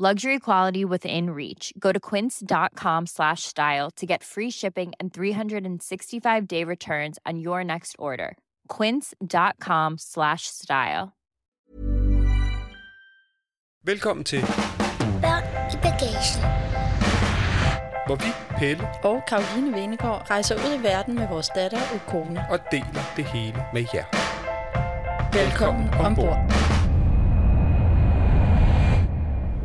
Luxury quality within reach. Go to quince.com slash style to get free shipping and 365 day returns on your next order. Quince.com slash style. Velkommen til, Børn i bagagen. hvor vi, Pelle, og Karoline Venegård rejser ud i verden med vores datter Ukone. og deler det hele med jer. Velkommen ombord.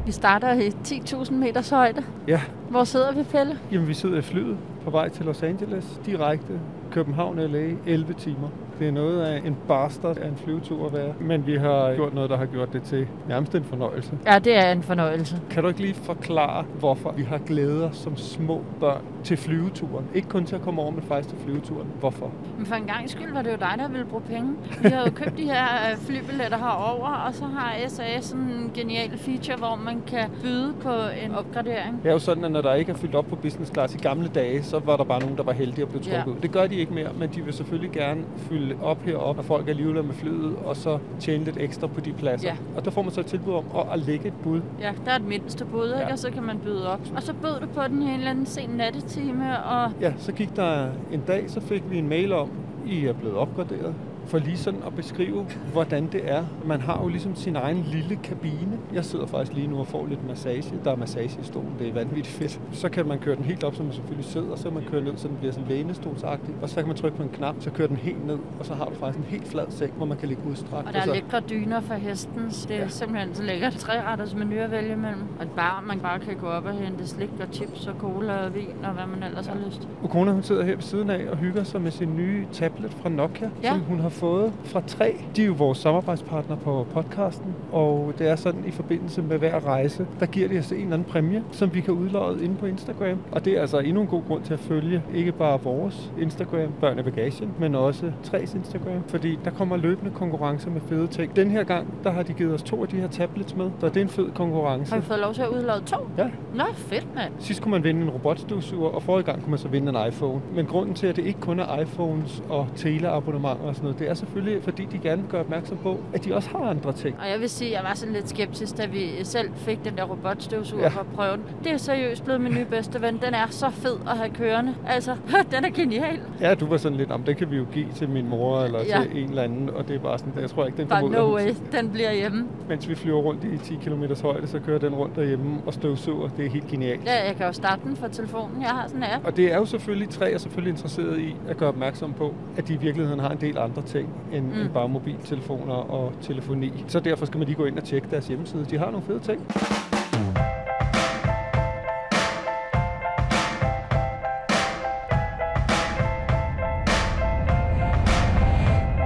Vi starter i 10.000 meters højde. Ja, Hvor sidder vi, Pelle? jamen vi sidder i flyet på vej til Los Angeles, direkte København LA, 11 timer. Det er noget af en bastard af en flyvetur at være, men vi har gjort noget, der har gjort det til nærmest en fornøjelse. Ja, det er en fornøjelse. Kan du ikke lige forklare, hvorfor vi har glæder som små børn til flyveturen? Ikke kun til at komme over, men faktisk til flyveturen. Hvorfor? Men for en gang skyld var det jo dig, der ville bruge penge. Vi har jo købt de her øh, flybilletter herover, og så har SAS sådan en genial feature, hvor man kan byde på en opgradering. Det er jo sådan, at når der ikke er fyldt op på business class i gamle dage, så var der bare nogen, der var heldige og blev trukket Ja. ud. Det gør de ikke mere, men de vil selvfølgelig gerne fylde op herop, at folk alligevel er med flyet, og så tjene lidt ekstra på de pladser. Ja. Og der får man så et tilbud om at, at lægge et bud. Ja, der er et mindste bud, ikke? Ja. og så kan man byde op. Og så bød du på den en eller anden sen nattetime, og Ja, så gik der en dag, så fik vi en mail om, I er blevet opgraderet. For lige sådan at beskrive, hvordan det er. Man har jo ligesom sin egen lille kabine. Jeg sidder faktisk lige nu og får lidt massage. Der er massage i stolen, det er vanvittigt fedt. Så kan man køre den helt op, så man selvfølgelig sidder, og så man køre ned, så den bliver sådan lænestolsagtig. Og så kan man trykke på en knap, så kører den helt ned, og så har du faktisk en helt flad seng, hvor man kan ligge udstrakt. og der så, er lækre dyner for hestens. Det er Ja. simpelthen så lækkert. Tre retters menu at vælge mellem. Og et bar, man bare kan gå op og hente slik og chips og cola og vin og hvad man ellers har lyst. Ukona, hun sidder her ved siden af og hygger sig med sin nye tablet fra Nokia, Ja. som hun har fået fra 3. De er jo vores samarbejdspartner på podcasten, og det er sådan i forbindelse med hver rejse, der giver de os en eller anden præmie, som vi kan udlåde inde på Instagram. Og det er altså endnu en god grund til at følge ikke bare vores Instagram, Børn i Bagagen, men også 3's Instagram, fordi der kommer løbende konkurrencer med fede ting. Den her gang, der har de givet os to af de her tablets med, så det er en fed konkurrence. Har vi fået lov til at udlade to? Ja, Nå, fedt mand. Sidst kunne man vinde en robotstøvsuger, og forrige gang kunne man så vinde en iPhone. Men grunden til, at det ikke kun er iPhones og teleabonnementer og sådan noget, det er selvfølgelig, fordi de gerne vil gøre opmærksom på, at de også har andre ting. Og jeg vil sige, at jeg var sådan lidt skeptisk, da vi selv fik den der robotstøvsuger Ja. for at prøve den. Det er seriøst blevet min nye bedste ven. Den er så fed at have kørende. Altså, den er genial. Ja, du var sådan lidt, om det kan vi jo give til min mor eller Ja. til en eller anden, og det er bare sådan, jeg tror ikke, den kommer ud no way, huset. den bliver hjemme. Mens vi flyver rundt i 10 km højde, så kører den rundt derhjemme og støvsuger. Det er helt genialt. Ja, jeg kan jo starte den fra telefonen. Jeg har sådan en app. Og det er jo selvfølgelig, tre er selvfølgelig interesseret i at gøre opmærksom på, at de i virkeligheden har en del andre ting end, mm. end bare mobiltelefoner og telefoni. Så derfor skal man lige gå ind og tjekke deres hjemmeside. De har nogle fede ting.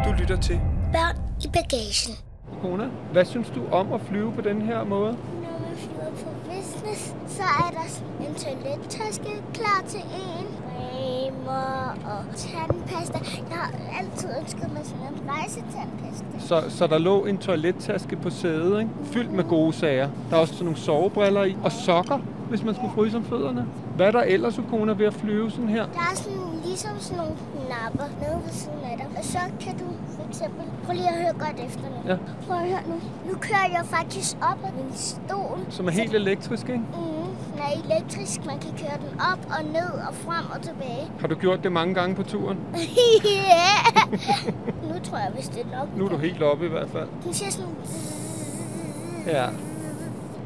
Du lytter til Børn i bagagen. Kona, hvad synes du om at flyve på den her måde? Når man flyver på business, så er der en toilettaske klar til en. Cremer og tandpasta. Jeg har altid ønsket mig sådan en rejsetandpasta. Så, så der lå en toilettaske på sædet, ikke? fyldt med gode sager. Der er også sådan nogle sovebriller i, og sokker, hvis man skulle fryse om fødderne. Hvad er der ellers, Ukona, ved at flyve sådan her? Der er sådan ligesom sådan nogle knapper nede ved siden af dig. Og så kan du for eksempel... Prøv lige at høre godt efter nu. Ja. Prøv at høre nu. Nu kører jeg faktisk op af min stol. Som er helt elektrisk, ikke? Mm, den er elektrisk. Man kan køre den op og ned og frem og tilbage. Har du gjort det mange gange på turen? ja! nu tror jeg, hvis det er nok. Nu er du helt oppe i hvert fald. Den siger sådan... Ja.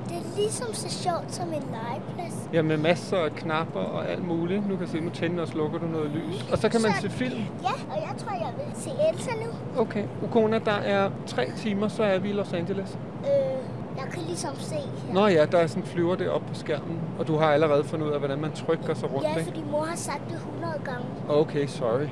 Det er ligesom så sjovt som en legeplads. Ja, med masser af knapper og alt muligt. Nu kan se, nu tænder og slukker du noget lys. Og så kan man Så- se film. Ja, og jeg tror, jeg vil se Elsa nu. Okay. Ukona, der er tre timer, så er vi i Los Angeles. Øh, jeg kan ligesom se her. Nå ja, der er sådan flyver deroppe på skærmen. Og du har allerede fundet ud af, hvordan man trykker sig rundt, Ja, ikke? fordi mor har sagt det 100 gange. Okay, sorry.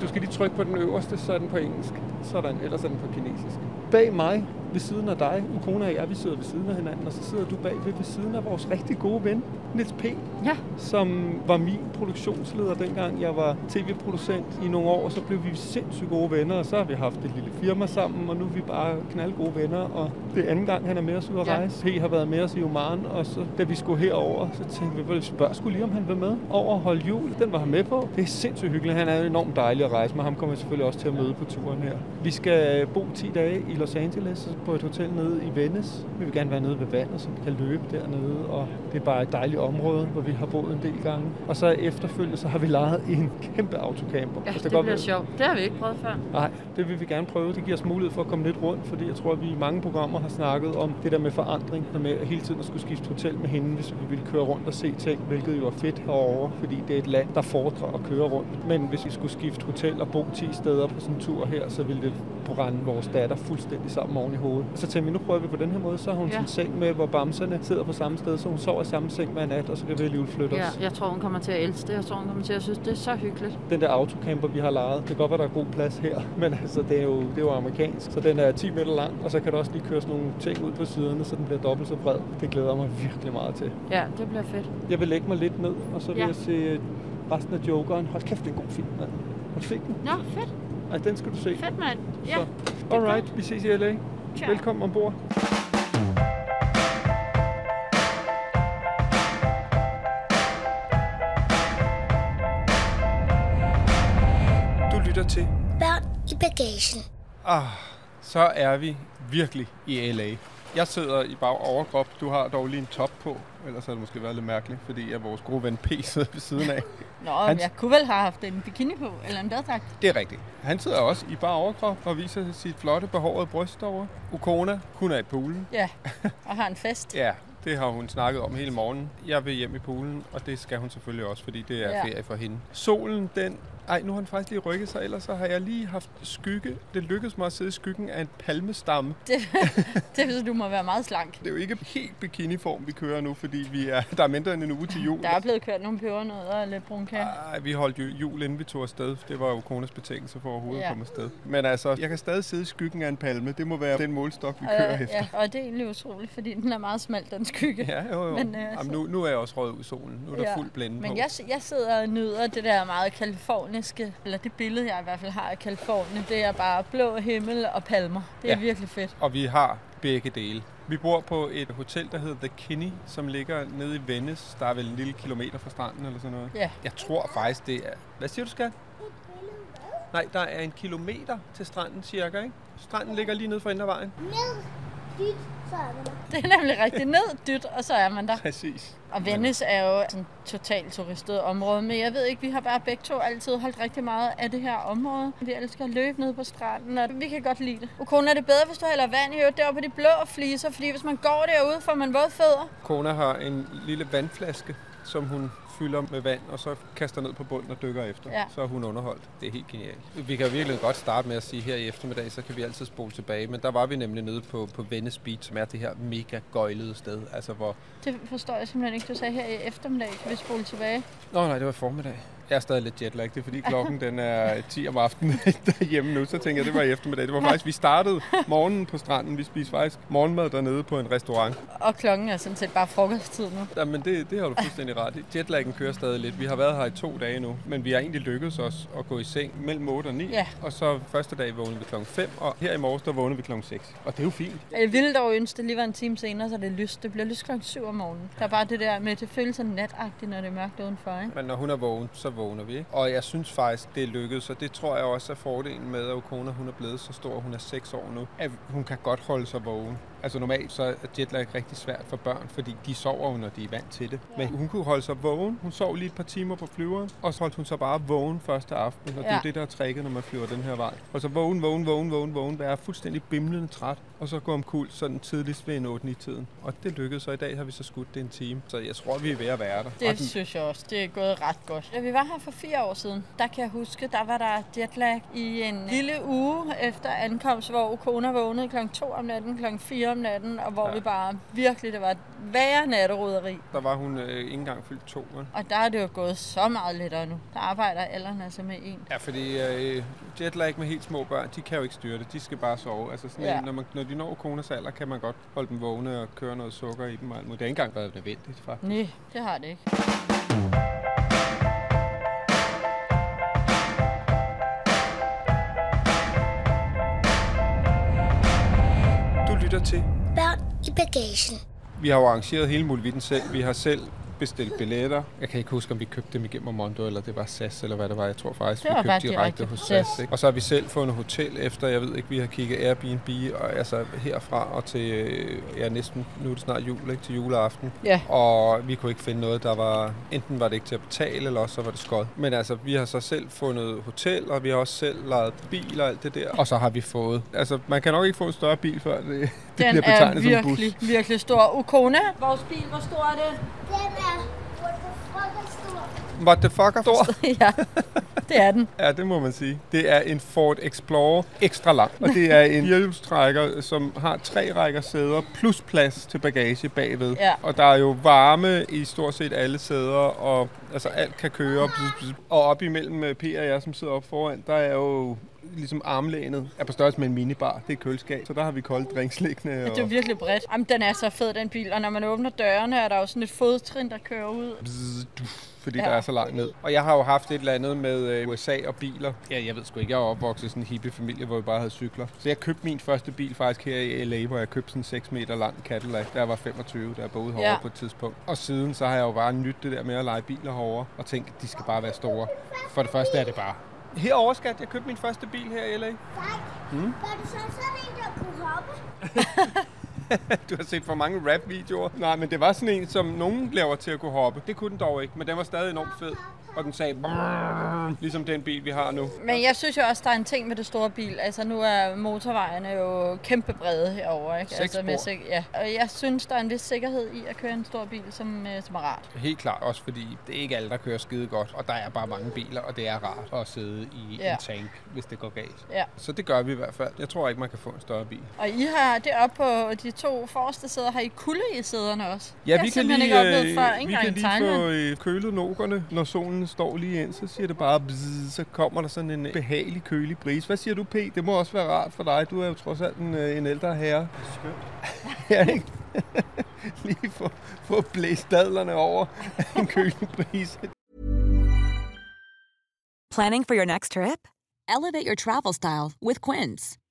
Du skal lige trykke på den øverste, så er den på engelsk. Sådan, ellers er den på kinesisk. Bag mig, ved siden af dig, Ukona og jeg, vi sidder ved siden af hinanden, og så sidder du bagved ved siden af vores rigtig gode ven, Niels P., Ja. som var min produktionsleder dengang jeg var tv-producent i nogle år, og så blev vi sindssygt gode venner, og så har vi haft et lille firma sammen, og nu er vi bare knald gode venner, og det er anden gang, han er med os ud at Ja. rejse. P har været med os i Oman, og så da vi skulle herover, så tænkte vi, vel spørg skulle lige, om han vil med over at holde jul. Den var han med på. Det er sindssygt hyggeligt. Han er enormt dejlig at rejse med. Ham kommer jeg selvfølgelig også til at møde på turen her. Vi skal bo 10 dage i Los Angeles på et hotel nede i Venice. Vi vil gerne være nede ved vandet, så vi kan løbe dernede, og det er bare et dejligt område, hvor vi har boet en del gange. Og så efterfølgende, så har vi lejet en kæmpe autocamper. Ja, det godt bliver vil- sjovt. Det har vi ikke prøvet før. Nej, det vil vi gerne prøve. Det giver os mulighed for at komme lidt rundt, fordi jeg tror, at vi i mange programmer har snakket om det der med forandring, og med at hele tiden at skulle skifte hotel med hende, hvis vi ville køre rundt og se ting, hvilket jo er fedt herovre, fordi det er et land, der foredrer at køre rundt. Men hvis vi skulle skifte hotel og bo 10 steder på sådan en tur her, så ville det brænde vores datter fuldstændig sammen oven i hovedet. Så tænkte vi, nu prøver vi på den her måde, så har hun Ja. sin seng med, hvor bamserne sidder på samme sted, så hun sover i samme seng hver nat, og så kan vi alligevel flytte Ja, os. jeg tror, hun kommer til at elske det. Jeg tror, hun kommer til at synes, det er så hyggeligt. Den der autocamper, vi har lejet, det kan godt være, der er god plads her, men altså, det er, jo, det er jo amerikansk, så den er 10 meter lang, og så kan der også lige køre sådan nogle ting ud på siderne, så den bliver dobbelt så bred. Det glæder jeg mig virkelig meget til. Ja, det bliver fedt. Jeg vil lægge mig lidt ned, og så vil Ja. jeg se øh, resten af Jokeren. Hold kæft, det er en god film, mand. Har du set den? Nå, fedt. Ej, den skal du se. Fedt, mand. Ja. Så, alright, vi ses i LA. Ciao. Velkommen ombord. Du lytter til... Børn i bagagen. Ah, så er vi virkelig i LA. Jeg sidder i bare overkrop. Du har dog lige en top på. Ellers har det måske været lidt mærkeligt, fordi at vores gode ven P sidder ved siden af. Nå, Han- jeg kunne vel have haft en bikini på, eller en badedragt. Det er rigtigt. Han sidder også i bare overkrop og viser sit flotte, behårede bryst derovre. Ukona, hun er i poolen. Ja, og har en fest. Ja, det har hun snakket om hele morgenen. Jeg vil hjem i poolen, og det skal hun selvfølgelig også, fordi det er ja. ferie for hende. Solen, den... Ej, nu har han faktisk lige rykket sig, ellers så har jeg lige haft skygge. Det lykkedes mig at sidde i skyggen af en palmestamme. Det, det vil du må være meget slank. Det er jo ikke helt bikiniform, vi kører nu, fordi vi er, der er mindre end en uge til jul. Der er blevet kørt nogle pebernødder og lidt brunkage. Ej, vi holdt jo jul, inden vi tog afsted. Det var jo kones betingelse for overhovedet Ja. at komme afsted. Men altså, jeg kan stadig sidde i skyggen af en palme. Det må være den målstok, vi kører Øh, efter. ja, og det er egentlig utroligt, fordi den er meget smal, den skygge. Ja, jo, jo. Men, øh, Jamen, nu, nu er jeg også røget ud i solen. Nu er der Ja. fuld blænde Men på. jeg, jeg sidder og nyder det der meget kaliforniske, eller det billede, jeg i hvert fald har af Kalifornien, det er bare blå himmel og palmer. Det er Ja. virkelig fedt. Og vi har begge dele. Vi bor på et hotel, der hedder The Kinney, som ligger nede i Venice. Der er vel en lille kilometer fra stranden eller sådan noget. Ja. Jeg tror faktisk, det er... Hvad siger du, skat? Nej, der er en kilometer til stranden cirka, ikke? Stranden ligger lige nede for enden af vejen. Ned. Dit. Så er det der. Det er nemlig rigtig ned, dyt, og så er man der. Præcis. Og Venice er jo sådan totalt turistet område, men jeg ved ikke, vi har bare begge to altid holdt rigtig meget af det her område. Vi elsker at løbe ned på stranden, og vi kan godt lide det. Ukone, er det bedre, hvis du hælder vand i øvrigt deroppe på de blå fliser, fordi hvis man går derude, får man våde fødder. Kona har en lille vandflaske, som hun fylder med vand, og så kaster ned på bunden og dykker efter. Ja. Så er hun underholdt. Det er helt genialt. Vi kan virkelig godt starte med at sige, her i eftermiddag, så kan vi altid spole tilbage. Men der var vi nemlig nede på, på Venice Beach, som er det her mega gøjlede sted. Altså hvor... Det forstår jeg simpelthen ikke, du sagde her i eftermiddag, kan vi spole tilbage. Nå nej, det var formiddag. Jeg er stadig lidt jetlag. Det er fordi klokken den er 10 om aftenen derhjemme nu. Så tænker jeg, det var i eftermiddag. Det var faktisk, vi startede morgenen på stranden. Vi spiste faktisk morgenmad dernede på en restaurant. Og klokken er sådan set bare frokosttid nu. Jamen, det, det har du fuldstændig ret i. Jetlaggen kører stadig lidt. Vi har været her i to dage nu, men vi har egentlig lykkedes os at gå i seng mellem 8 og 9. Ja. Og så første dag vågnede vi klokken 5, og her i morges, der vågnede vi klokken 6. Og det er jo fint. Jeg ville dog ønske, det lige var en time senere, så det er lyst. Det bliver lyst klokken 7 om morgenen. Der er bare det der med, det føles sådan natagtigt, når det er mørkt udenfor, ikke? Men når hun er vågen, så vågner vi. Ikke? Og jeg synes faktisk, det er lykkedes, og det tror jeg også er fordelen med, at Okona hun er blevet så stor, hun er 6 år nu, at hun kan godt holde sig vågen. Altså normalt så er jetlag rigtig svært for børn, fordi de sover jo, når de er vant til det. Men hun kunne holde sig vågen. Hun sov lige et par timer på flyveren, og så holdt hun sig bare vågen første aften. Og det er Ja. jo det, der er tricket, når man flyver den her vej. Og så vågen, vågen, vågen, vågen, vågen, være fuldstændig bimlende træt, og så gå om kul sådan tidligst ved en 8-9-tiden. Og det lykkedes, så i dag har vi så skudt det en time. Så jeg tror, vi er ved at være der. Og Det den- synes jeg også. Det er gået ret godt. Da vi var her for fire år siden, der kan jeg huske, der var der jetlag i en lille uge efter ankomst, hvor Kona vågnede kl. 2 om natten, kl. 4 om natten, og hvor Ja. vi bare virkelig, det var et værre natteroderi. Der var hun øh, ikke engang fyldt to, vel? Og der er det jo gået så meget lettere nu. Der arbejder alderen altså med en. Ja, fordi øh, jetlag med helt små børn, de kan jo ikke styre det. De skal bare sove. Altså sådan Ja. en, når, man, når de når kones alder, kan man godt holde dem vågne og køre noget sukker i dem. og alt muligt. Det har ikke engang været nødvendigt, faktisk. Nej, det har det ikke. Til. Børn i bagagen. Vi har jo arrangeret hele muligheden selv. Vi har selv bestilt billetter. Jeg kan ikke huske, om vi købte dem igennem Mondo, eller det var SAS, eller hvad det var. Jeg tror faktisk, Det vi købte direkte direkte hos SAS. SAS. Ikke? Og så har vi selv fundet hotel efter, jeg ved ikke, vi har kigget Airbnb, og altså herfra og til, øh, ja næsten, nu er det snart jul, ikke? til juleaften. Ja. Og vi kunne ikke finde noget, der var, enten var det ikke til at betale, eller også så var det skod. Men altså, vi har så selv fundet hotel, og vi har også selv lejet bil og alt det der. Og så har vi fået, altså man kan nok ikke få en større bil, før det, det Den bliver er betegnet som en bus. virkelig, virkelig stor. Ukona, vores bil, hvor stor er det? Den er what the fuck er stor. What the fuck er stor? ja, det er den. Ja, det må man sige. Det er en Ford Explorer ekstra lang. Og det er en firehjulstrækker, som har tre rækker sæder plus plads til bagage bagved. Ja. Og der er jo varme i stort set alle sæder, og altså alt kan køre. Og op imellem øh, P og jeg, som sidder op foran, der er jo ligesom armlænet er på størrelse med en minibar. Det er køleskab, så der har vi kolde drinks liggende. Det er Og virkelig bredt. Jamen, den er så fed, den bil. Og når man åbner dørene, er der jo sådan et fodtrin, der kører ud. fordi Ja. der er så langt ned. Og jeg har jo haft et eller andet med øh, USA og biler. Ja, jeg ved sgu ikke, jeg er opvokset i sådan en hippie familie, hvor vi bare havde cykler. Så jeg købte min første bil faktisk her i LA, hvor jeg købte sådan en 6 meter lang Cadillac. Der var 25, da jeg boede herovre Ja. på et tidspunkt. Og siden så har jeg jo bare nyt det der med at lege biler herovre og tænkt, de skal bare være store. For det første er det bare. Herovre, skat, jeg købte min første bil her i LA. Tak. Hmm? Var det så sådan en, der kunne hoppe? Du har set for mange rap-videoer. Nej, men det var sådan en, som nogen laver til at kunne hoppe. Det kunne den dog ikke, men den var stadig enormt fed. Og den sagde, brrrr, ligesom den bil, vi har nu. Men jeg synes jo også, der er en ting med det store bil. Altså, nu er motorvejene jo kæmpe brede herovre, ikke? Seks altså, med sik- ja. Og jeg synes, der er en vis sikkerhed i at køre en stor bil, som, øh, som er rart. Helt klart, også fordi det er ikke alle, der kører skide godt, og der er bare mange biler, og det er rart at sidde i Ja. en tank, hvis det går galt. Ja. Så det gør vi i hvert fald. Jeg tror ikke, man kan få en større bil. Og I har deroppe på de to forreste sæder, har I kulde i sæderne også? Ja, Det har vi kan lige, ikke oplevet øh, før, ikke vi kan lige få øh, kølet nokerne, når solen står lige ind, så siger det bare bzz, så kommer der sådan en behagelig kølig brise. Hvad siger du, P? Det må også være rart for dig. Du er jo trods alt en, øh, en ældre herre. Skønt. ja, ikke? lige få, få blæst dadlerne over en kølig brise. Planning for your next trip? Elevate your travel style with Quince.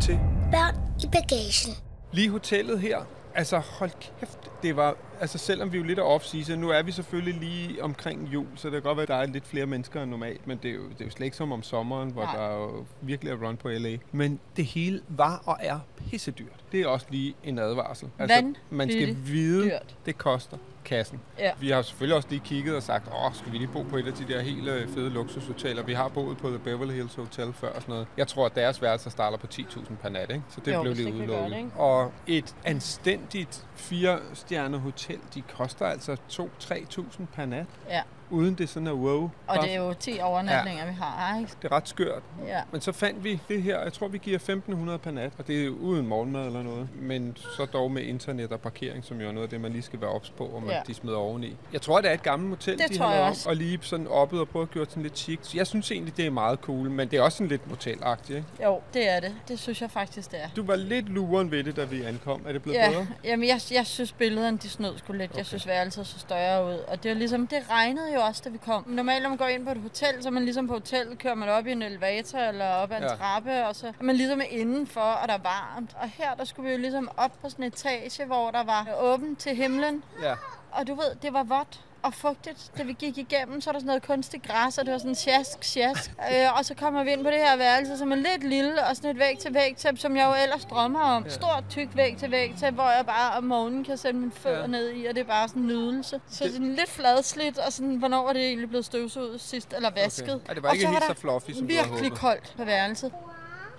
Til Børn i bagagen. Lige hotellet her, altså hold kæft, det var, altså selvom vi er jo lidt af off-season, nu er vi selvfølgelig lige omkring jul, så det kan godt være, at der er lidt flere mennesker end normalt, men det er jo, det er jo slet ikke som om sommeren, hvor Nej. der er jo virkelig er run på LA. Men det hele var og er pissedyrt. Det er også lige en advarsel. Altså, man skal vide, dyrt. det koster kassen. Ja. Vi har selvfølgelig også lige kigget og sagt, åh, skal vi lige bo på et af de der helt øh, fede luksushoteller? Vi har boet på The Beverly Hills Hotel før og sådan noget. Jeg tror, at deres værelser starter på 10.000 per nat, ikke? Så det Jo, blev lige udelukket. det? Og et anstændigt fire-stjerne hotel, de koster altså 2-3.000 per nat. Ja. Uden det sådan er wow. Og det er jo 10 overnatninger, ja. vi har, ikke? det er ret skørt. Ja. Men så fandt vi det her, jeg tror vi giver 1500 per nat, og det er uden morgenmad eller noget. Men så dog med internet og parkering, som jo er noget af det, man lige skal være ops på, og man Ja. de smider oveni. Jeg tror, det er et gammelt motel, Det de tror har om, og lige sådan oppet og prøvet at gøre sådan lidt chic. Så jeg synes egentlig, det er meget cool, men det er også sådan lidt motelagtigt, ikke? Jo, det er det. Det synes jeg faktisk, det er. Du var lidt luren ved det, da vi ankom. Er det blevet Ja, bedre? jamen jeg, jeg synes billederne, de snød sgu lidt. Okay. Jeg synes værelset så større ud. Og det er ligesom, det regnede jo også, da vi kom. Normalt, når man går ind på et hotel, så er man ligesom på hotellet, kører man op i en elevator eller op ad en ja. trappe, og så er man ligesom indenfor, og der er varmt. Og her, der skulle vi jo ligesom op på sådan en etage, hvor der var åbent til himlen. Ja. Og du ved, det var vådt og fugtigt, da vi gik igennem, så er der sådan noget kunstigt græs, og det var sådan sjask, sjask. Øh, og så kommer vi ind på det her værelse, som er lidt lille, og sådan et væg til væg tæppe, som jeg jo ellers drømmer om. Stort, tyk væg til væg tæppe, hvor jeg bare om morgenen kan sætte mine fødder Ja. ja. ned i, og det er bare sådan en nydelse. Så Det- sådan lidt fladslidt, og sådan, hvornår var det egentlig blevet støvsuget sidst, eller vasket. Okay. Ja, det var og ikke så helt der så fluffy, som du havde virkelig håbet. koldt på værelset.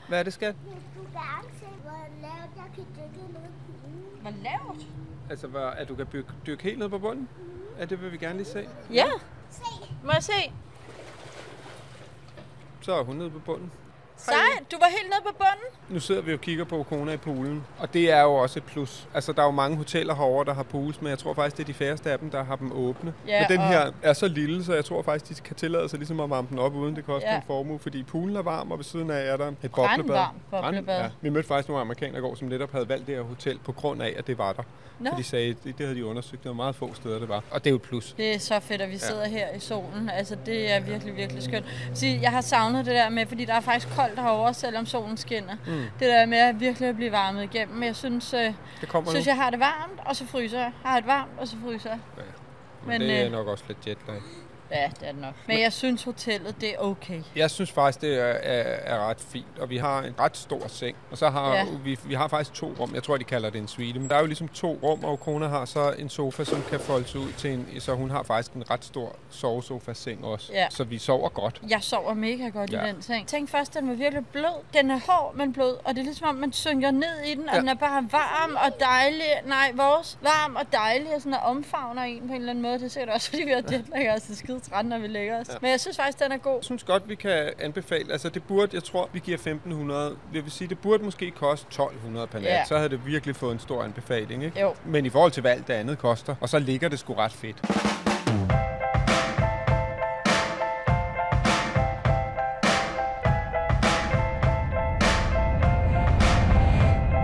Hvad er det, skat? Vil du gerne se, hvor lavt Hvor? Altså, hvad, at du kan dykke, dykke helt ned på bunden? Ja, det vil vi gerne lige se. Ja. Se, Må jeg se? Så er hun nede på bunden. Sejt, du var helt nede på bunden. Nu sidder vi og kigger på Okona i poolen, og det er jo også et plus. Altså, der er jo mange hoteller herovre, der har pools, men jeg tror faktisk, det er de færreste af dem, der har dem åbne. Ja, men den her er så lille, så jeg tror faktisk, de kan tillade sig ligesom at varme den op, uden det koster Ja. en formue, fordi poolen er varm, og ved siden af er der et boblebad. Boblebad. Ja. Vi mødte faktisk nogle amerikanere i går, som netop havde valgt det her hotel på grund af, at det var der. Så de sagde, det, det havde de undersøgt, det var meget få steder, det var. Og det er jo et plus. Det er så fedt, at vi sidder her i solen. Altså, det er virkelig, virkelig skønt. Så jeg har savnet det der med, fordi der er faktisk koldt herovre, selvom solen skinner. Mm. Det der med at virkelig at blive varmet igennem. Jeg synes, øh, Det kommer synes nu. jeg har det varmt, og så fryser jeg. Har det varmt, og så fryser jeg. Men, men, det er øh, nok også lidt jetlag. Ja, det er det nok. Men jeg synes, hotellet, det er okay. Jeg synes faktisk, det er, er, er ret fint, og vi har en ret stor seng. Og så har Ja. vi, vi har faktisk to rum. Jeg tror, de kalder det en suite. Men der er jo ligesom to rum, og Kona har så en sofa, som kan foldes ud til en... Så hun har faktisk en ret stor sovesofa-seng også. Ja. Så vi sover godt. Jeg sover mega godt Ja. i den seng. Tænk først, den var virkelig blød. Den er hård, men blød. Og det er ligesom, om man synker ned i den, og Ja. den er bare varm og dejlig. Nej, vores varm og dejlig, og sådan og omfavner en på en eller anden måde. Det er sikkert også, fordi vi har jetlag, og så skide træt, når vi lægger os. Ja. Men jeg synes faktisk, den er god. Jeg synes godt, vi kan anbefale. Altså, det burde, jeg tror, vi giver 1500. Jeg vil sige, det burde måske koste 1200 per nat. Ja. Så havde det virkelig fået en stor anbefaling, ikke? Jo. Men i forhold til, hvad alt det andet koster, og så ligger det sgu ret fedt.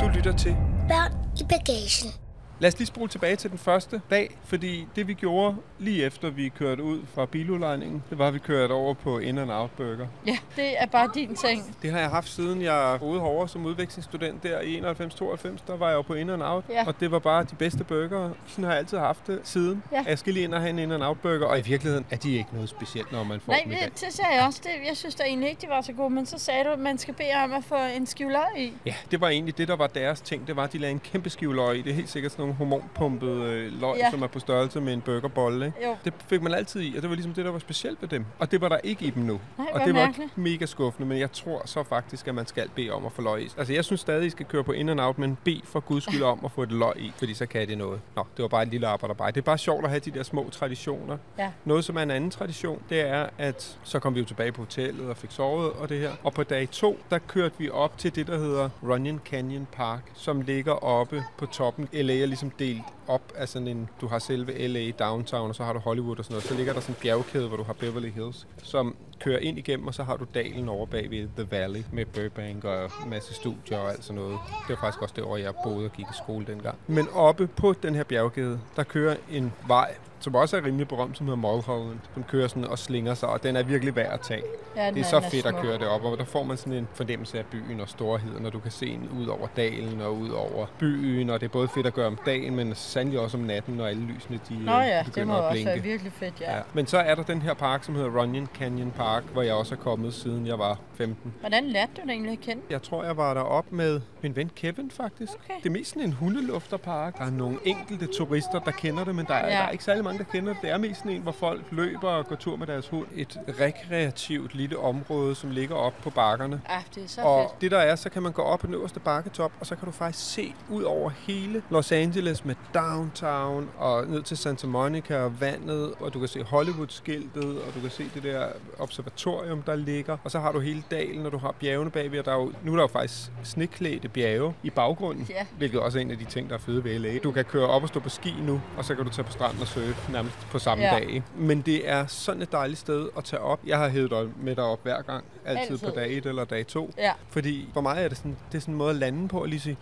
Du lytter til børn i bagagen. Lad os lige spole tilbage til den første dag, fordi det vi gjorde lige efter vi kørte ud fra biludlejningen, det var, at vi kørte over på In and Out Burger. Ja, det er bare din ting. Det har jeg haft siden jeg boede herovre som udvekslingsstudent der i 91-92. Der var jeg jo på In and Out, Ja. og det var bare de bedste burger. Sådan har jeg altid haft det siden. Ja. Jeg skal lige ind og have en In and Out Burger, og i virkeligheden er de ikke noget specielt, når man får Nej, dem i dag. det, sagde jeg også. Det, jeg synes da egentlig ikke, de var så gode, men så sagde du, at man skal bede om at få en skive løg i. Ja, det var egentlig det, der var deres ting. Det var, at de lagde en kæmpe skive løg i. Det er helt sikkert sådan nogle hormonpumpede øh, løg, Ja. som er på størrelse med en burgerbolle. Ikke? Jo. Det fik man altid i, og det var ligesom det, der var specielt ved dem. Og det var der ikke i dem nu. Nej, og det var mærkeligt. mega skuffende, men jeg tror så faktisk, at man skal bede om at få løg i. Altså, jeg synes stadig, I skal køre på in and out, men bed for guds skyld om at få et løg i, fordi så kan det noget. Nå, det var bare et lille arbejderbej. Det er bare sjovt at have de der små traditioner. Ja. Noget, som er en anden tradition, det er, at så kom vi jo tilbage på hotellet og fik sovet og det her. Og på dag to, der kørte vi op til det, der hedder Runyon Canyon Park, som ligger oppe på toppen. LA er ligesom delt op af sådan en, du har selve LA downtown, og så har du Hollywood og sådan noget. Så ligger der sådan en bjergkæde, hvor du har Beverly Hills, som kører ind igennem, og så har du dalen over bag ved The Valley med Burbank og masse studier og alt sådan noget. Det var faktisk også det år, jeg boede og gik i skole dengang. Men oppe på den her bjergkæde, der kører en vej, som også er rimelig berømt, som hedder Mulholland. Den kører sådan og slinger sig, og den er virkelig værd at tage. Ja, den Det er så den er fedt at smuk. køre det op, og der får man sådan en fornemmelse af byen og storheden, når du kan se en ud over dalen og ud over byen, og det er både fedt at gøre om dagen, men sandelig også om natten, når alle lysene de, Nå ja, det må begynder at også blinke. være virkelig fedt, ja. Ja. Men så er der den her park, som hedder Runyon Canyon Park, hvor jeg også er kommet, siden jeg var 15. Hvordan lærte du det egentlig at kende? Jeg tror, jeg var derop med min ven Kevin, faktisk. Okay. Det er mest sådan en hundelufterpark. Der er nogle enkelte turister, der kender det, men der er, Ja. der er ikke særlig mange, der kender det. Det er mest sådan en, hvor folk løber og går tur med deres hund. Et rekreativt lille område, som ligger op på bakkerne. Ja, det er så Og fedt. det der er, så kan man gå op på den øverste bakketop, og så kan du faktisk se ud over hele Los Angeles med downtown og ned til Santa Monica og vandet, og du kan se Hollywood-skiltet, og du kan se det der observatorium, der ligger. Og så har du hele dalen, og du har bjergene bagved, og der er jo, nu er der jo faktisk sneklædte bjerge i baggrunden, Ja. hvilket også er en af de ting, der er fede ved LA. Du kan køre op og stå på ski nu, og så kan du tage på stranden og surfe nærmest på samme Ja. dag. Men det er sådan et dejligt sted at tage op. Jeg har hævet dig med derop hver gang, altid, altid. På dag 1 eller dag 2. Ja, Fordi for mig er det sådan, det er sådan en måde at lande på og lige sige,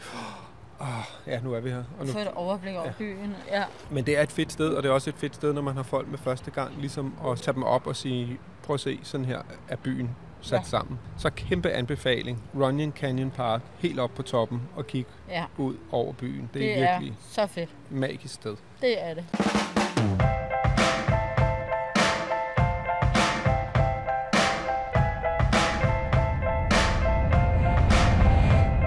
åh, ja, nu er vi her. Og nu. få et overblik over Ja. byen. Ja. Men det er et fedt sted, og det er også et fedt sted, når man har folk med første gang, ligesom at tage dem op og sige, prøv at se, sådan her er byen sat Ja. sammen. Så kæmpe anbefaling. Runyon Canyon Park, helt op på toppen og kig ja. ud over byen. Det er Det er virkelig så fedt. magisk sted. Det er det.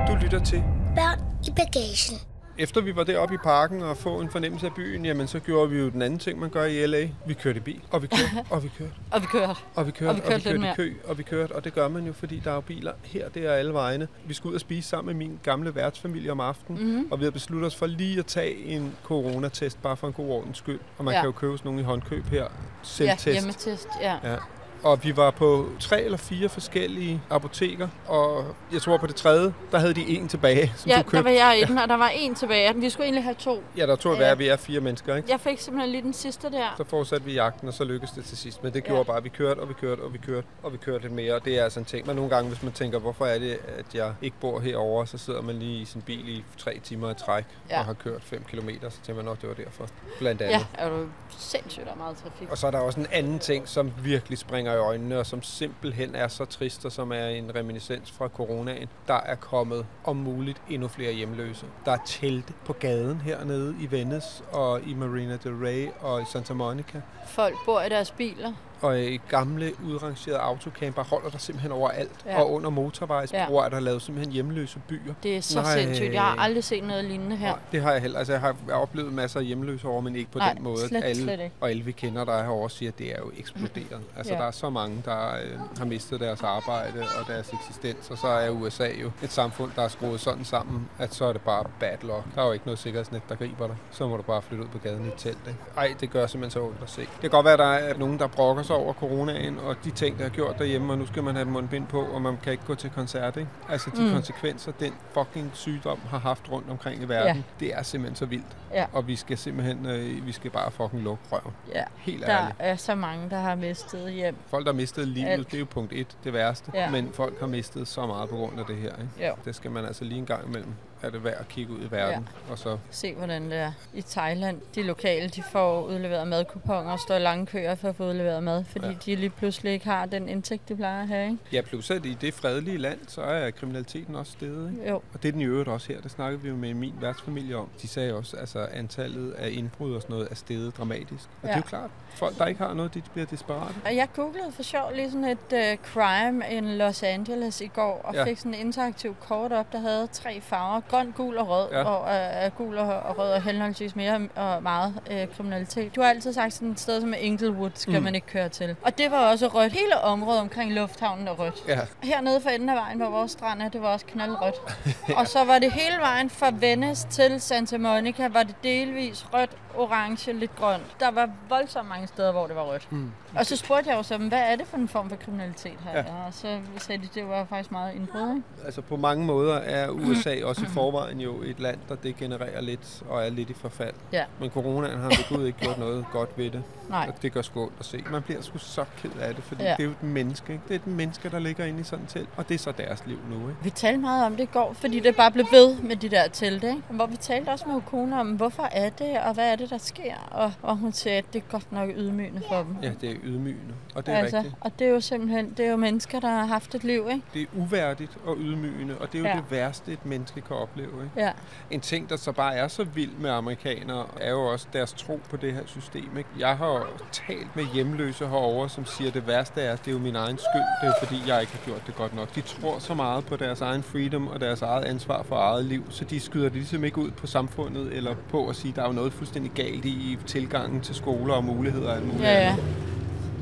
Du lytter til Børn i bagagen. Efter vi var deroppe i parken og få en fornemmelse af byen, jamen så gjorde vi jo den anden ting, man gør i LA. Vi kørte i bil, og vi kørte, og vi kørte, Og vi kørte. og vi kørte, Og vi kørte og vi kørte lidt i mere. kø, og vi kørte, og det gør man jo, fordi der er jo biler her, det er alle vegne. Vi skulle ud og spise sammen med min gamle værtsfamilie om aftenen, Mhm. mm-hmm. og vi havde besluttet os for lige at tage en coronatest, bare for en god ordens skyld. Og man Ja. kan jo købe sådan nogle i håndkøb her, Ja, selvtest. hjemmetest. Ja. Ja. Og vi var på tre eller fire forskellige apoteker, og jeg tror på det tredje, der havde de en tilbage, som Ja, du der købte. var jeg i den, og der var en tilbage. Vi skulle egentlig have to. Ja, der tror jeg, Ja. at vi er fire mennesker, ikke? Jeg fik simpelthen lige den sidste der. Så fortsatte vi jagten, og så lykkedes det til sidst. Men det gjorde Ja. bare, at vi kørte, og vi kørte, og vi kørte, og vi kørte lidt mere. Og det er altså en ting. Men nogle gange, hvis man tænker, hvorfor er det, at jeg ikke bor herovre, så sidder man lige i sin bil i tre timer i træk Ja. og har kørt 5 km. Så tænker man nok, det var derfor. Blandt andet. Ja, er du sindssygt der er meget trafik. Og så er der også en anden ting, som virkelig springer i øjnene, og som simpelthen er så trist, og som er en reminiscens fra coronaen. Der er kommet om muligt endnu flere hjemløse. Der er telte på gaden hernede i Venice, og i Marina del Rey, og i Santa Monica. Folk bor i deres biler. Og i gamle, udrangerede autocamper holder der simpelthen overalt. Ja. Og under motorvejsbroer ja. er der lavet simpelthen hjemløse byer. Det er så Nej. sindssygt. Jeg har aldrig set noget lignende her. Nej, det har jeg heller. Altså, jeg har jeg har oplevet masser af hjemløse over, men ikke på Nej, den måde. slet, alle, slet ikke. Og alle vi kender, der er herovre, siger, at det er jo eksploderet. Altså, Ja. der er så mange, der øh, har mistet deres arbejde og deres eksistens. Og så er USA jo et samfund, der er skruet sådan sammen, at så er det bare bad luck. Der er jo ikke noget sikkerhedsnet, der griber dig. Så må du bare flytte ud på gaden i et telt. Ikke? Ej, det gør simpelthen så ondt at se. Det kan godt være, at der er nogen, der brokker sig over coronaen, og de ting, der har gjort derhjemme, og nu skal man have et mundbind på, og man kan ikke gå til koncert. Ikke? Altså, de mm. Konsekvenser, den fucking sygdom har haft rundt omkring i verden, ja. det er simpelthen så vildt. Ja. Og vi skal simpelthen, øh, vi skal bare fucking lukke røven. Ja. Helt Der ærligt. er så mange, der har mistet hjem. Folk, der har mistet livet, Alt. det er jo punkt et, det værste. Ja. Men folk har mistet så meget på grund af det her. Ikke? Jo. Det skal man altså lige en gang imellem, er det værd at kigge ud i verden. Ja. Og så, Se, hvordan det er i Thailand. De lokale, de får udleveret madkuponer og står i lange køer for at få udleveret mad, fordi Ja. de lige pludselig ikke har den indtægt, de plejer at have. Ikke? ja, plus at i det fredelige land, så er kriminaliteten også steget. Ikke? Jo. Og det er den i øvrigt også her. Det snakkede vi jo med min værtsfamilie om. De sagde også, at altså, antallet af indbrud og sådan noget er steget dramatisk. Og ja. det er jo klart, folk der ikke har noget, de bliver desperate. Og jeg googlede for sjov lige sådan et uh, crime in Los Angeles i går, og ja. fik sådan en interaktiv kort op, der havde tre farver. Grøn, gul og rød, Ja. ja. og uh, gul og, og rød og henholdsvis mere og meget uh, kriminalitet. Du har altid sagt, sådan et sted som Inglewood skal Mm. man ikke køre til. Og det var også rødt. Hele området omkring lufthavnen er rødt. Ja, Hernede for enden af vejen, hvor vores strand er, det var også knaldrødt. Og så var det hele vejen fra Venice til Santa Monica, var det delvis rødt, orange, lidt grønt. Der var voldsomt mange steder, hvor det var rødt. Mm. Og så spurgte jeg jo så, dem, hvad er det for en form for kriminalitet her? Ja. Ja. Og så sagde de, det var faktisk meget indbrud. Altså på mange måder er USA også i forvejen jo et land, der degenererer lidt og er lidt i forfald. Ja. Men coronaen har ved Gud ikke gjort noget godt ved det. Nej. Og det gør sgu ondt at se. Man bliver sgu så ked af det, fordi ja. Det er jo et menneske. Ikke? Det er et menneske, der ligger inde i sådan et telt. Og det er så deres liv nu. Ikke? Vi talte meget om det i går, fordi det bare blev ved med de der telte. Ikke? Hvor vi talte også med kone om, hvorfor er det, og hvad er det, der sker? Og, og hun sagde, at det er godt nok ydmygende for dem. Ja, det er ydmygende. Og det er altså, rigtigt. og det er jo simpelthen, det er jo mennesker, der har haft et liv, ikke? Det er uværdigt og ydmygende, og det er jo. Ja. det værste, et menneske kan opleve. Ikke? Ja. En ting, der så bare er så vild med amerikanere, er jo også deres tro på det her system. Ikke? Jeg har og talt med hjemløse herover, som siger, at det værste er, at det er jo min egen skyld. Det er fordi, jeg ikke har gjort det godt nok. De tror så meget på deres egen freedom og deres eget ansvar for eget liv, så de skyder det ligesom ikke ud på samfundet eller på at sige, at der er jo noget fuldstændig galt i tilgangen til skoler og muligheder og alt muligt. Ja, ja.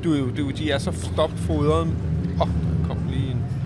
Du, er jo- du, de er så stopfodret. Åh,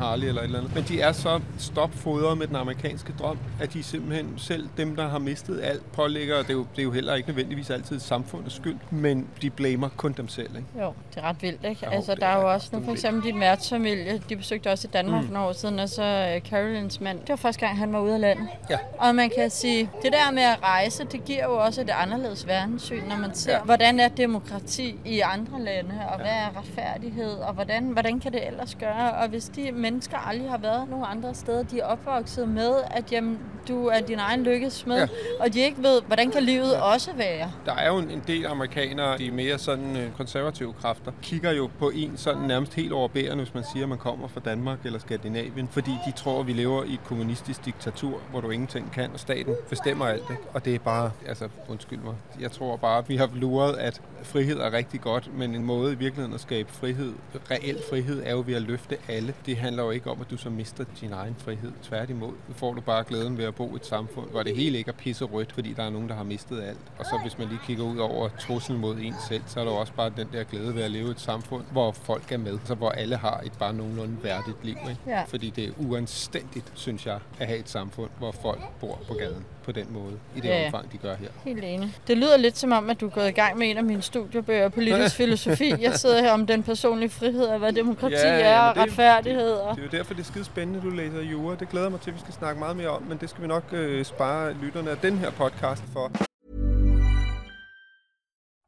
Harley eller et eller andet. Men de er så stopfodret med den amerikanske drøm, at de simpelthen selv, dem der har mistet alt, pålægger, og det er jo, det er jo heller ikke nødvendigvis altid samfundets skyld, men de blamer kun dem selv. Ikke? Jo, det er ret vildt, ikke? Jo, altså, der er jo er også nu for eksempel din værtsfamilie, de besøgte også i Danmark Mm. for nogle år siden, og så uh, Carolins mand, det var første gang, han var ude af landet. Ja. Og man kan sige, det der med at rejse, det giver jo også et anderledes verdenssyn, når man ser, Ja. hvordan er demokrati i andre lande, og hvad er retfærdighed, og hvordan, hvordan kan det ellers gøre? Og hvis de mennesker aldrig har været nogen andre steder, de er opvokset med, at jamen, du er din egen lykkes med, Ja. og de ikke ved, hvordan kan livet også være? Der er jo en en del amerikanere, de mere sådan øh, konservative kræfter, kigger jo på en sådan nærmest helt overbærende, hvis man siger, at man kommer fra Danmark eller Skandinavien, fordi de tror, at vi lever i et kommunistisk diktatur, hvor du ingenting kan, og staten bestemmer alt. Ikke? Og det er bare, altså undskyld mig, jeg tror bare, at vi har luret, at frihed er rigtig godt, men en måde i virkeligheden at skabe frihed, reel frihed, er jo ved at løfte alle. Det handler jo ikke om, at du så mister din egen frihed. Tværtimod, så får du bare glæden ved at bo i et samfund, hvor det hele ikke er pisse rødt, fordi der er nogen, der har mistet alt. Og så hvis man lige kigger ud over truslen mod en selv, så er der jo også bare den der glæde ved at leve i et samfund, hvor folk er med, så hvor alle har et bare nogenlunde værdigt liv. Ikke? Ja. Fordi det er uanstændigt, synes jeg, at have et samfund, hvor folk bor på gaden på den måde, i det Ja, omfang, de gør her. Helt enig. Det lyder lidt som om, at du er gået i gang med en af mine studiebøger, politisk filosofi. Jeg sidder her om den personlige frihed, og hvad demokrati Ja, er, ja, og men det- retfærdighed. Og... Det er jo derfor, det er skide spændende, du læser jura. Det glæder mig til, at vi skal snakke meget mere om, men det skal vi nok øh, spare lytterne af den her podcast for.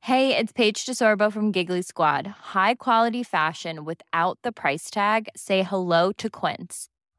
Hey, it's Paige DeSorbo from Giggly Squad. High quality fashion without the price tag. Say hello to Quince.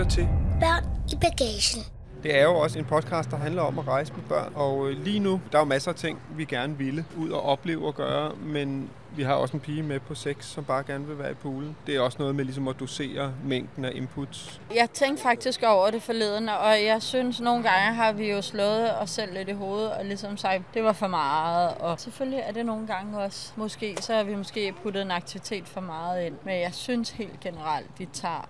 Lytter til. Børn i bagagen. Det er jo også en podcast, der handler om at rejse med børn. Og øh, lige nu, der er jo masser af ting, vi gerne ville ud og opleve og gøre, men vi har også en pige med på 6, som bare gerne vil være i poolen. Det er også noget med ligesom at dosere mængden af inputs. Jeg tænkte faktisk over det forleden, og jeg synes, nogle gange har vi jo slået os selv lidt i hovedet, og ligesom sagt, det var for meget. Og selvfølgelig er det nogle gange også, måske, så har vi måske puttet en aktivitet for meget ind. Men jeg synes helt generelt, vi tager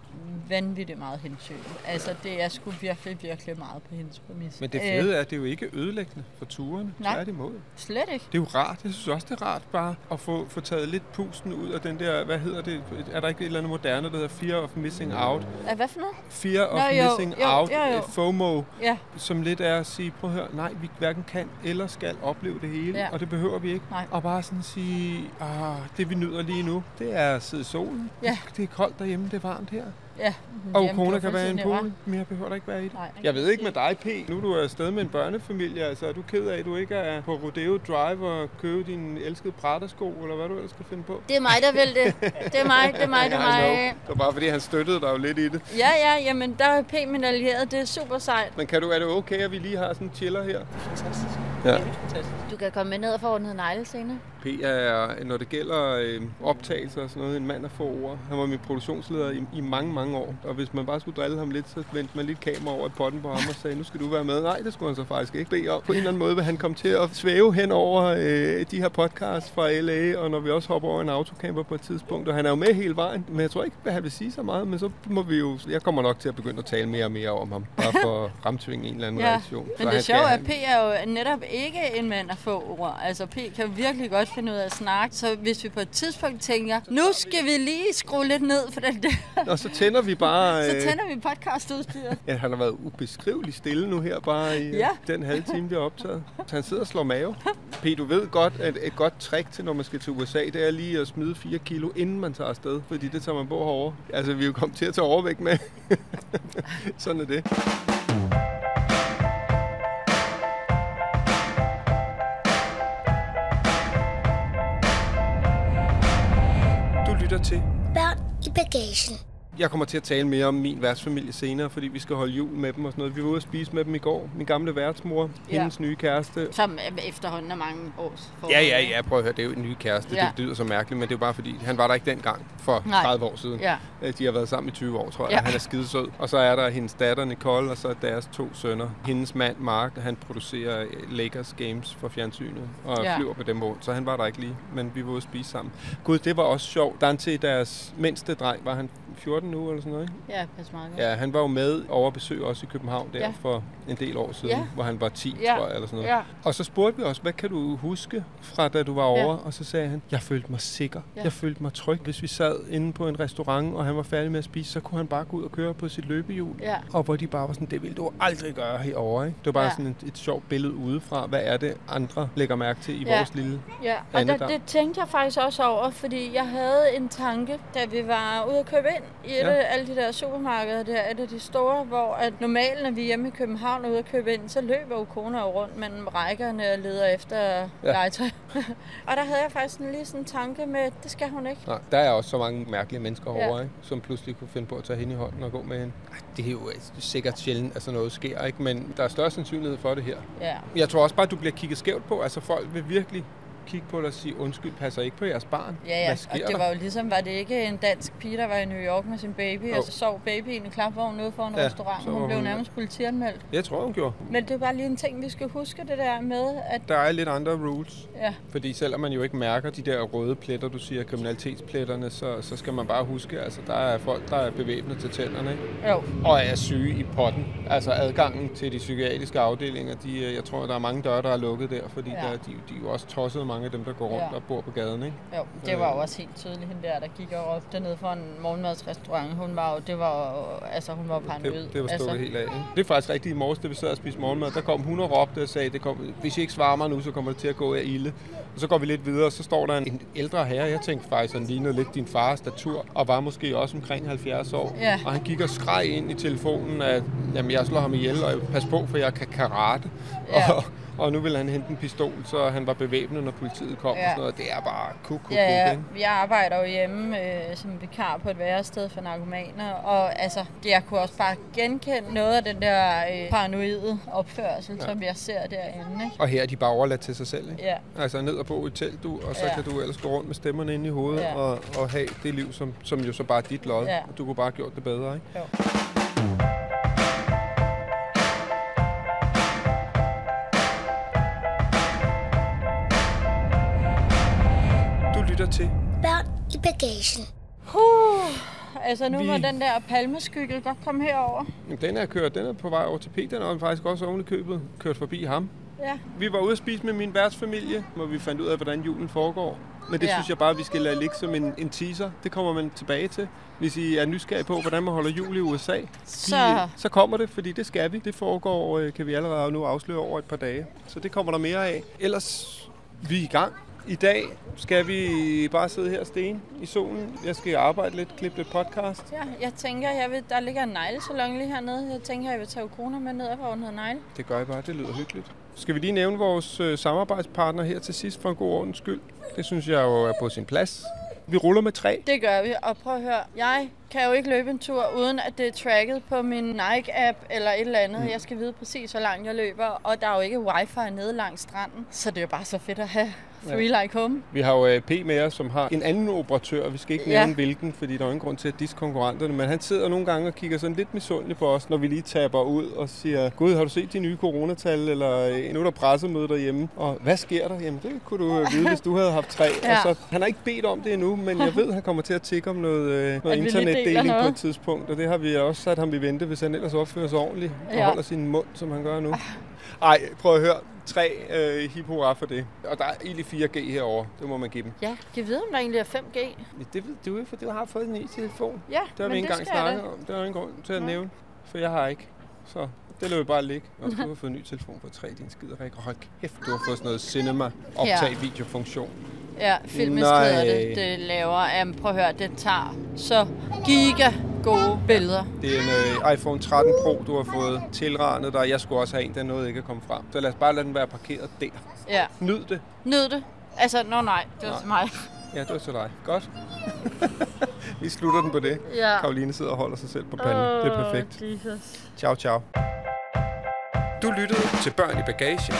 vanvittigt meget hensyn. Altså, det er sgu virkelig, virkelig meget på hendes præmis. Men det fede er, at det er jo ikke ødelæggende for turene. Nej. Tværtimod. Slet ikke. Det er jo rart. Jeg synes også, det er rart bare at få, få taget lidt pusten ud af den der, hvad hedder det? Er der ikke et eller andet moderne, der hedder Fear of Missing Out? Er, hvad for noget? Fear of Nå, jo, Missing jo, Out, jo, jo. øh, FOMO, Ja, som lidt er at sige, prøv at høre, nej, vi hverken kan eller skal opleve det hele, Ja. og det behøver vi ikke. Nej. Og bare sådan sige, ah, det vi nyder lige nu, det er at sidde i solen. Ja. Det er koldt derhjemme, det er varmt her. Ja. Og Jamen, corona har kan være en pool, mere behøver der ikke være i det. Nej. Jeg ved ikke med dig, P. Nu er du afsted med en børnefamilie. Altså, er du ked af, at du ikke er på Rodeo Drive og købe din elskede Prada-sko, eller hvad du ellers skal finde på? Det er mig, der vil det. Det er mig, det er mig, det er mig. Det var bare fordi, han støttede dig jo lidt i det. Ja, ja, jamen der er P min allieret, det er super sejt. Men kan du, er det okay, at vi lige har sådan en chiller her? Ja. Du kan komme med ned og få ordnet negle senere. P er, når det gælder øh, optagelser og sådan noget, en mand af få ord. Han var min produktionsleder i, i mange, mange år. Og hvis man bare skulle drille ham lidt, så vendte man lidt kamera over i potten på ham og sagde, nu skal du være med. Nej, det skulle han så faktisk ikke bede om. På en eller anden måde vil han komme til at svæve hen over øh, de her podcasts fra LA, og når vi også hopper over en autocamper på et tidspunkt. Og han er jo med hele vejen, men jeg tror ikke, at han vil sige så meget. Men så må vi jo, jeg kommer nok til at begynde at tale mere og mere om ham, bare for at fremtvinge en eller anden Ja, reaktion. Men det sjove er, at P er jo netop ikke en mand af få ord. Altså P kan virkelig godt finde ud af at snakke. Så hvis vi på et tidspunkt tænker, nu skal vi lige skrue lidt ned for den der, Og så tænder vi bare... Så øh, tænder vi podcastudstyret. Ja, han har været ubeskriveligt stille nu her, bare i Ja. ja. den halve time, vi har optaget. Så han sidder og slår mave. P, du ved godt, at et godt trick til, når man skal til USA, det er lige at smide 4 kilo, inden man tager afsted. Fordi det tager man på herovre. Altså, vi er jo kommet til at tage overvægt med. Sådan er det. Du lytter til Børn i bagagen. Jeg kommer til at tale mere om min værtsfamilie senere, fordi vi skal holde jul med dem og sådan noget. Vi var ude at spise med dem i går. Min gamle værtsmor, Ja. hendes nye kæreste. Som efterhånden er mange års forhold. Ja, ja, ja, prøv at høre, det er jo en ny kæreste. Ja. Det lyder så mærkeligt, men det er jo bare fordi, han var der ikke dengang for Nej. 30 år siden. Ja. Øh, De har været sammen i 20 år, tror jeg. Ja. Han er skidesød. Og så er der hendes datter Nicole, og så er deres to sønner. Hendes mand Mark, han producerer øh, Lakers Games for fjernsynet, og ja. flyver på dem rundt. Så han var der ikke lige, men vi var ude at spise sammen. Gud, det var også sjovt. Dante, deres mindste dreng, var han 14 nu eller sådan noget, ikke? Ja, pas meget godt. Ja, han var jo med over at besøge os i København der Ja. ja. for en del år siden, Ja. ja. hvor han var 10, Ja. ja. tror jeg, eller sådan noget. Ja. Og så spurgte vi også, hvad kan du huske fra da du var Ja. over? Og så sagde han, jeg følte mig sikker. Ja. Ja. Jeg følte mig tryg. Hvis vi sad inde på en restaurant, og han var færdig med at spise, så kunne han bare gå ud og køre på sit løbehjul. Ja. Og hvor de bare var sådan, det ville du aldrig gøre herovre. Ikke? Det var bare Ja. ja. sådan et, et sjovt billede udefra. Hvad er det, andre lægger mærke til i Ja. vores lille Ja, og der. det tænkte jeg faktisk også over, fordi jeg havde en tanke, da vi var ude at købe ind i et Ja. af alle de der supermarkeder der, et af de store, hvor at normalt, når vi er hjemme i København ude at købe ind, så løber jo koner rundt mellem rækkerne og leder efter ja. Legetøj. og der havde jeg faktisk lige sådan en tanke med, det skal hun ikke. Nej, der er også så mange mærkelige mennesker Ja. herovre, ikke? som pludselig kunne finde på at tage hende i hånden og gå med hende. Ej, Det er jo altså, sikkert sjældent, at sådan noget sker, ikke? men der er større sandsynlighed for det her. Ja. Jeg tror også bare, at du bliver kigget skævt på. Altså folk vil virkelig kigge på dig og sige, undskyld, passer ikke på jeres barn. Ja, ja, Hvad og sker det der? var jo ligesom, var det ikke en dansk pige, der var i New York med sin baby, Jo. og så sov babyen i klapvognen ude for en Ja, restaurant. Hun var blev hun- nærmest politianmeldt. Jeg tror, hun gjorde. Men det er bare lige en ting, vi skal huske det der med, at Der er lidt andre rules. ja, Fordi selvom man jo ikke mærker de der røde pletter, du siger, kriminalitetspletterne, så, så skal man bare huske, altså der er folk, der er bevæbnet til tænderne, ikke? jo, og er syge i potten. Altså adgangen til de psykiatriske afdelinger, de, øh, jeg tror, der er mange døre, der er lukket der, fordi ja. der, de, de er jo også tosset, mange af dem, der går rundt Ja. og bor på gaden, ikke? Jo, det var jo også helt tydeligt, hende der, der gik og råbte ned for en morgenmadsrestaurant. Hun var jo, det var jo, altså hun var jo paranoid. Det, det var stukket altså, helt af. Ikke? Det er faktisk rigtigt i morges, da vi sad og spiste morgenmad. Der kom hun og råbte og sagde, det kom, hvis I ikke svarer mig nu, så kommer det til at gå af ilde. Og så går vi lidt videre, og så står der en, en ældre herre. Jeg tænkte faktisk, han lignede lidt din fars statur, og var måske også omkring 70 år. Ja. Og han gik og skreg ind i telefonen, at jamen, jeg slår ham ihjel, og pas på, for jeg kan karate. Ja. Og, og nu vil han hente en pistol, så han var bevæbnet, når politiet kom. Ja. Og sådan noget. Det er bare kuk, kuk, Ja, kuk, ja, ikke? jeg arbejder jo hjemme øh, som vikar på et værested for narkomaner, og altså, jeg kunne også bare genkende noget af den der øh, paranoide opførsel, ja. som jeg ser derinde. Ikke? Og her er de bare overladt til sig selv, ikke? Ja, Altså ned og bo i telt, du, og så Ja. kan du ellers gå rundt med stemmerne inde i hovedet Ja. og, og have det liv, som, som jo så bare er dit lod. Ja. Du kunne bare have gjort det bedre, ikke? jo. Til. Børn i bagagen. Huh, altså nu Vi- må den der palmeskygge godt komme herover. Den er kørt, den er på vej over til P. Den er faktisk også oven i købet kørt forbi ham. Ja, Vi var ude at spise med min værtsfamilie, hvor vi fandt ud af, hvordan julen foregår. Men det Ja. synes jeg bare, vi skal lade ligge som en, en teaser. Det kommer man tilbage til. Hvis I er nysgerrige på, hvordan man holder jul i USA, Så- så kommer det, fordi det skal vi. Det foregår, øh, kan vi allerede nu afsløre over et par dage. Så det kommer der mere af. Ellers, vi er i gang. I dag skal vi bare sidde her sten i solen. Jeg skal arbejde lidt, klippe lidt podcast. ja jeg tænker, jeg vil, der ligger en neglesalon lige hernede. Jeg tænker, jeg vil tage kroner med ned og få noget negle. Det gør jeg bare, det lyder hyggeligt. Skal vi lige nævne vores øh, samarbejdspartner her til sidst for en god ordens skyld? Det synes jeg jo er på sin plads. Vi ruller med tre. Det gør vi, og prøv at høre. Jeg kan jo ikke løbe en tur, uden at det er tracket på min Nike-app eller et eller andet. Mm. Jeg skal vide præcis, hvor langt jeg løber, og der er jo ikke wifi nede langs stranden. Så det er jo bare så fedt at have Three Like Home. Vi har jo øh, P med os, som har en anden operatør. Vi skal ikke Ja. nævne hvilken, fordi der er ingen grund til at disse konkurrenterne. Men han sidder nogle gange og kigger sådan lidt misundeligt på os, når vi lige taber ud og siger, Gud, har du set de nye coronatal, eller øh, nu er der pressemøde derhjemme. Og hvad sker der? Jamen, det kunne du vide, hvis du havde haft tre. Ja. Og så, han har ikke bedt om det endnu, men jeg ved, han kommer til at tikke om noget, øh, noget At vi lige internet deling på et tidspunkt, og det har vi også sat ham i vente, hvis han ellers opfører sig ordentligt og Ja. holder sin mund, som han gør nu. Ej, prøv at høre. Tre øh, hip hurra for det. Og der er egentlig 4G herovre. Det må man give dem. Ja, kan vide, om der egentlig er 5G? Ja, Det ved du jo, for du har fået en ny telefon. Ja, Det har vi ikke engang snakket om. Det er jo ingen grund til at Nå. nævne, for jeg har ikke. Så det løber bare ligge. Og du har fået en ny telefon på 3, din skiderik. Og hold kæft, du har fået sådan noget cinema optag videofunktion. Ja, filmisk Nej. hedder det. Det laver, um, prøv at høre, det tager så giga gode billeder. Det er en øh, iPhone 13 Pro, du har fået tilranet dig. Jeg skulle også have en, der nåede ikke at komme frem. Så lad os bare lade den være parkeret der. Ja, Nyd det. nyd det. Altså, nå nej, det var Nej. til mig. Ja, det var til dig. Godt. Vi slutter den på det. Ja. Karoline sidder og holder sig selv på panden. det er perfekt. Jesus. Ciao, ciao. Du lyttede til Børn i Bagagen,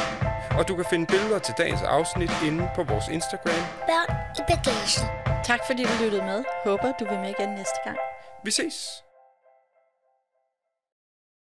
og du kan finde billeder til dagens afsnit inde på vores Instagram. Børn i bagagen. Tak fordi du lyttede med. Håber, du vil med igen næste gang. Vi ses!